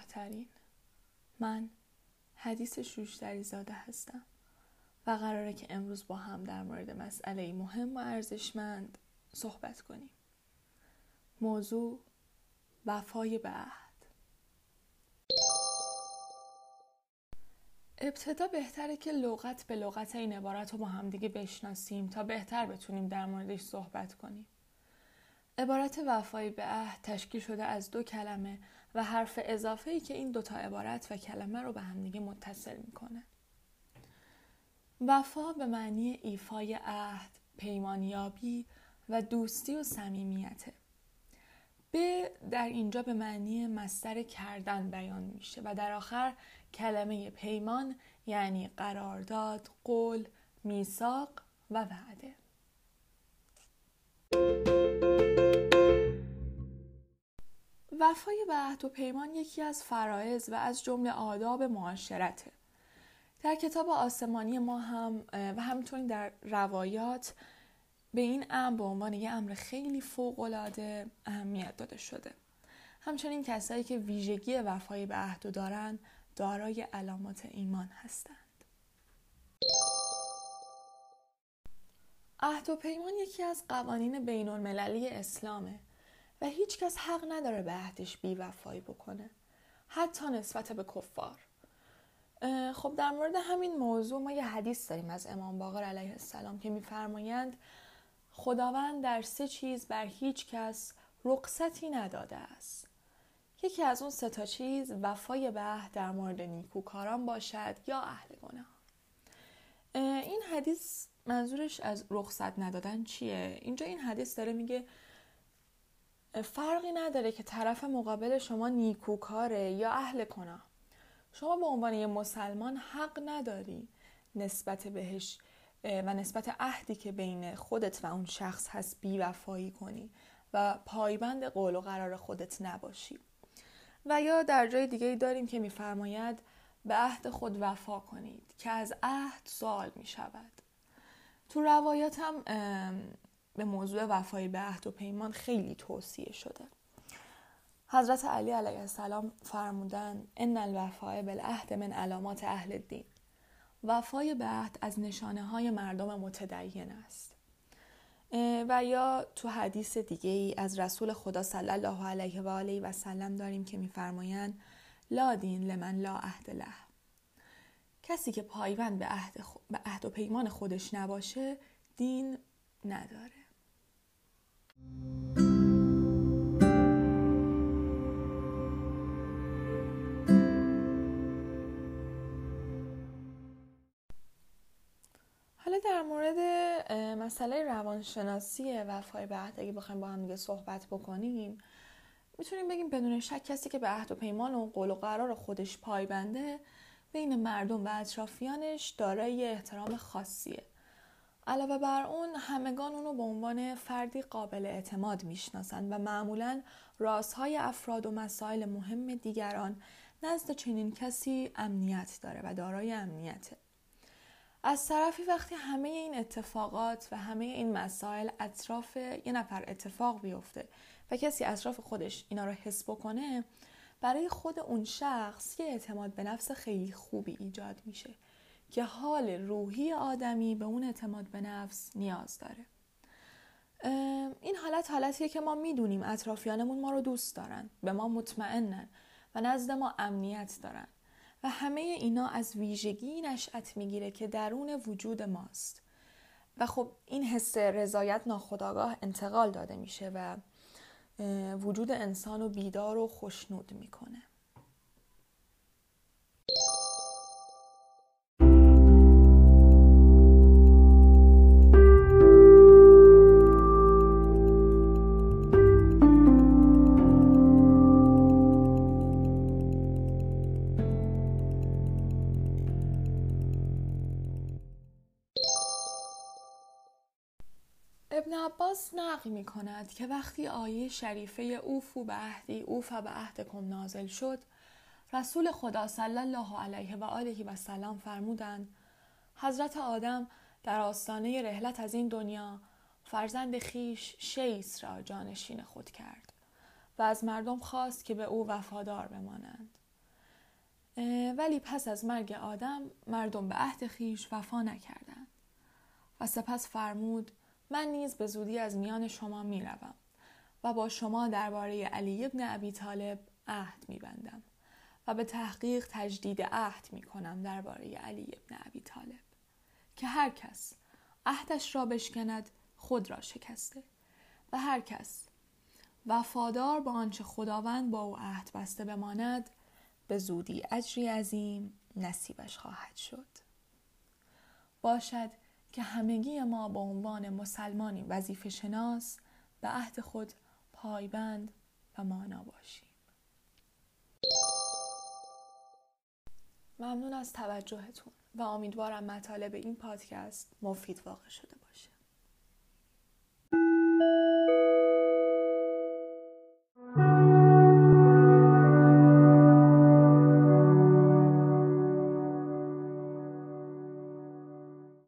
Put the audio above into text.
کوتاه ترین من حدیث شوشتری زاده هستم و قراره که امروز با هم در مورد مسئله مهم و ارزشمند صحبت کنیم. موضوع وفای به عهد. ابتدا بهتره که لغت به لغت این عبارت رو با همدیگه بشناسیم تا بهتر بتونیم در موردش صحبت کنیم. عبارت وفای به عهد تشکیل شده از دو کلمه و حرف اضافه ای که این دوتا عبارت و کلمه رو به همدیگه متصل می‌کنه. وفا به معنی ایفای عهد، پیمانیابی و دوستی و صمیمیته. به در اینجا به معنی مستر کردن بیان میشه و در آخر کلمه پیمان یعنی قرارداد، قول، میثاق و وعده. وفای به عهد و پیمان یکی از فرایز و از جمله آداب معاشرته. در کتاب آسمانی ما هم و همینطور در روایات به این امر به عنوان یه امر خیلی فوقالعاده اهمیت داده شده. همچنین کسایی که ویژگی وفای به عهد دارن دارای علامات ایمان هستند. عهد و پیمان یکی از قوانین بین المللی اسلامه. و هیچکس حق نداره به عهدش بیوفایی بکنه. حتی نسبت به کفار. خب در مورد همین موضوع ما یه حدیث داریم از امام باقر علیه السلام که میفرمایند خداوند در سه چیز بر هیچ کس رقصتی نداده است. یکی از اون سه تا چیز وفای به در مورد نیکوکاران باشد یا اهل گناه. این حدیث منظورش از رخصت ندادن چیه؟ اینجا این حدیث داره میگه فرقی نداره که طرف مقابل شما نیکوکاره یا اهل کنه شما به عنوان یه مسلمان حق نداری نسبت بهش و نسبت عهدی که بین خودت و اون شخص هست بیوفایی کنی و پایبند قول و قرار خودت نباشی. و یا در جای دیگه داریم که میفرماید به عهد خود وفا کنید که از عهد سوال می شود تو روایات هم به موضوع وفای به عهد و پیمان خیلی توصیه شده. حضرت علی علیه السلام فرمودن ان الوفاء بالعهد من علامات اهل الدین. وفای به عهد از نشانه های مردم متدین است. و یا تو حدیث دیگه ای از رسول خدا صلی الله علیه و آله و سلم داریم که میفرمایند لا دین لمن لا عهد له. کسی که پایبند به عهد, به عهد و پیمان خودش نباشه دین نداره. در مورد مسئله روانشناسی وفای به عهد اگه بخوایم با هم دیگه صحبت بکنیم می‌تونیم بگیم بدون شک کسی که به عهد و پیمان و قول و قرار خودش پایبنده بین مردم و اطرافیانش دارای احترام خاصیه. علاوه بر اون همگان اونو به عنوان فردی قابل اعتماد می‌شناسند و معمولا رازهای افراد و مسائل مهم دیگران نزد چنین کسی امنیت داره و دارای امنیته. از طرفی وقتی همه این اتفاقات و همه این مسائل اطراف یه نفر اتفاق بیفته و کسی اطراف خودش اینا رو حس بکنه برای خود اون شخص یه اعتماد به نفس خیلی خوبی ایجاد میشه که حال روحی آدمی به اون اعتماد به نفس نیاز داره. این حالت حالتیه که ما می‌دونیم اطرافیانمون ما رو دوست دارن به ما مطمئنن و نزد ما امنیت دارن. و همه اینا از ویژگی نشأت می‌گیره که درون وجود ماست. و خب این حس رضایت ناخداگاه انتقال داده میشه و وجود انسان رو بیدار و خوشنود می‌کنه. ابن عباس نقل می کند که وقتی آیه شریفه اوفو به عهدی اوفا به عهدکم نازل شد رسول خدا صلی الله علیه و آله و سلام فرمودند حضرت آدم در آستانه رحلت از این دنیا فرزند خیش شیس را جانشین خود کرد و از مردم خواست که به او وفادار بمانند. ولی پس از مرگ آدم مردم به عهد خیش وفا نکردند و سپس فرمود من نیز به زودی از میان شما می‌روم و با شما درباره علی ابن ابی طالب عهد میبندم و به تحقیق تجدید عهد می‌کنم درباره علی ابن ابی طالب که هر کس عهدش را بشکند خود را شکسته و هر کس وفادار با آنچه خداوند با او عهد بسته بماند به زودی اجری عظیم نصیبش خواهد شد. باشد که همگی ما به عنوان مسلمانی وظیفه شناس به عهد خود پایبند و مانا باشیم. ممنون از توجهتون و امیدوارم مطالب این پادکست مفید واقع شده